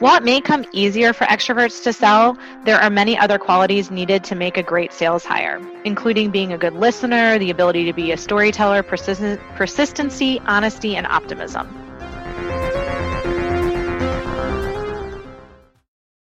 While it may come easier for extroverts to sell, there are many other qualities needed to make a great sales hire, including being a good listener, the ability to be a storyteller, persist- persistency, honesty, and optimism.